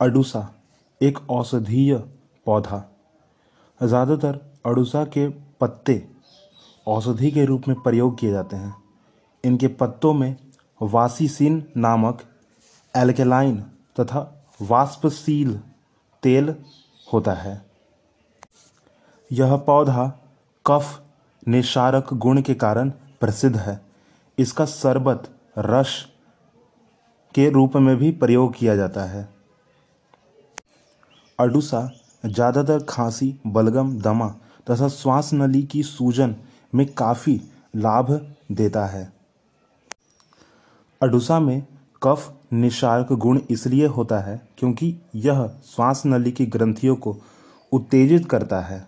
अडुसा एक औषधीय पौधा। ज़्यादातर अड़ूसा के पत्ते औषधि के रूप में प्रयोग किए जाते हैं। इनके पत्तों में वासिसिन नामक एल्केलाइन तथा वाष्पशील तेल होता है। यह पौधा कफ निशारक गुण के कारण प्रसिद्ध है। इसका शरबत रस के रूप में भी प्रयोग किया जाता है। अडुसा, ज़्यादातर खांसी, बलगम, दमा तथा श्वास नली की सूजन में काफ़ी लाभ देता है। अडुसा में कफ निशारक गुण इसलिए होता है क्योंकि यह श्वास नली की ग्रंथियों को उत्तेजित करता है।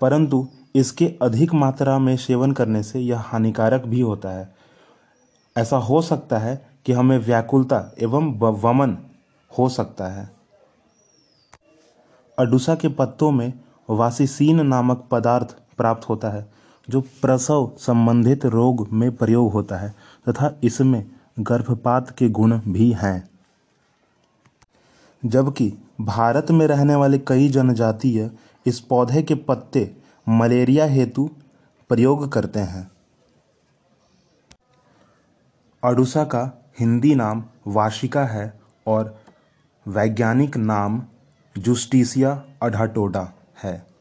परंतु इसके अधिक मात्रा में सेवन करने से यह हानिकारक भी होता है। ऐसा हो सकता है कि हमें व्याकुलता एवं वमन हो सकता है। अडुसा के पत्तों में वासिसीन नामक पदार्थ प्राप्त होता है, जो प्रसव संबंधित रोग में प्रयोग होता है तथा इसमें गर्भपात के गुण भी हैं। जबकि भारत में रहने वाले कई जनजातीय इस पौधे के पत्ते मलेरिया हेतु प्रयोग करते हैं। अडुसा का हिंदी नाम वाशिका है और वैज्ञानिक नाम जुस्टीसिया अडाटोडा है।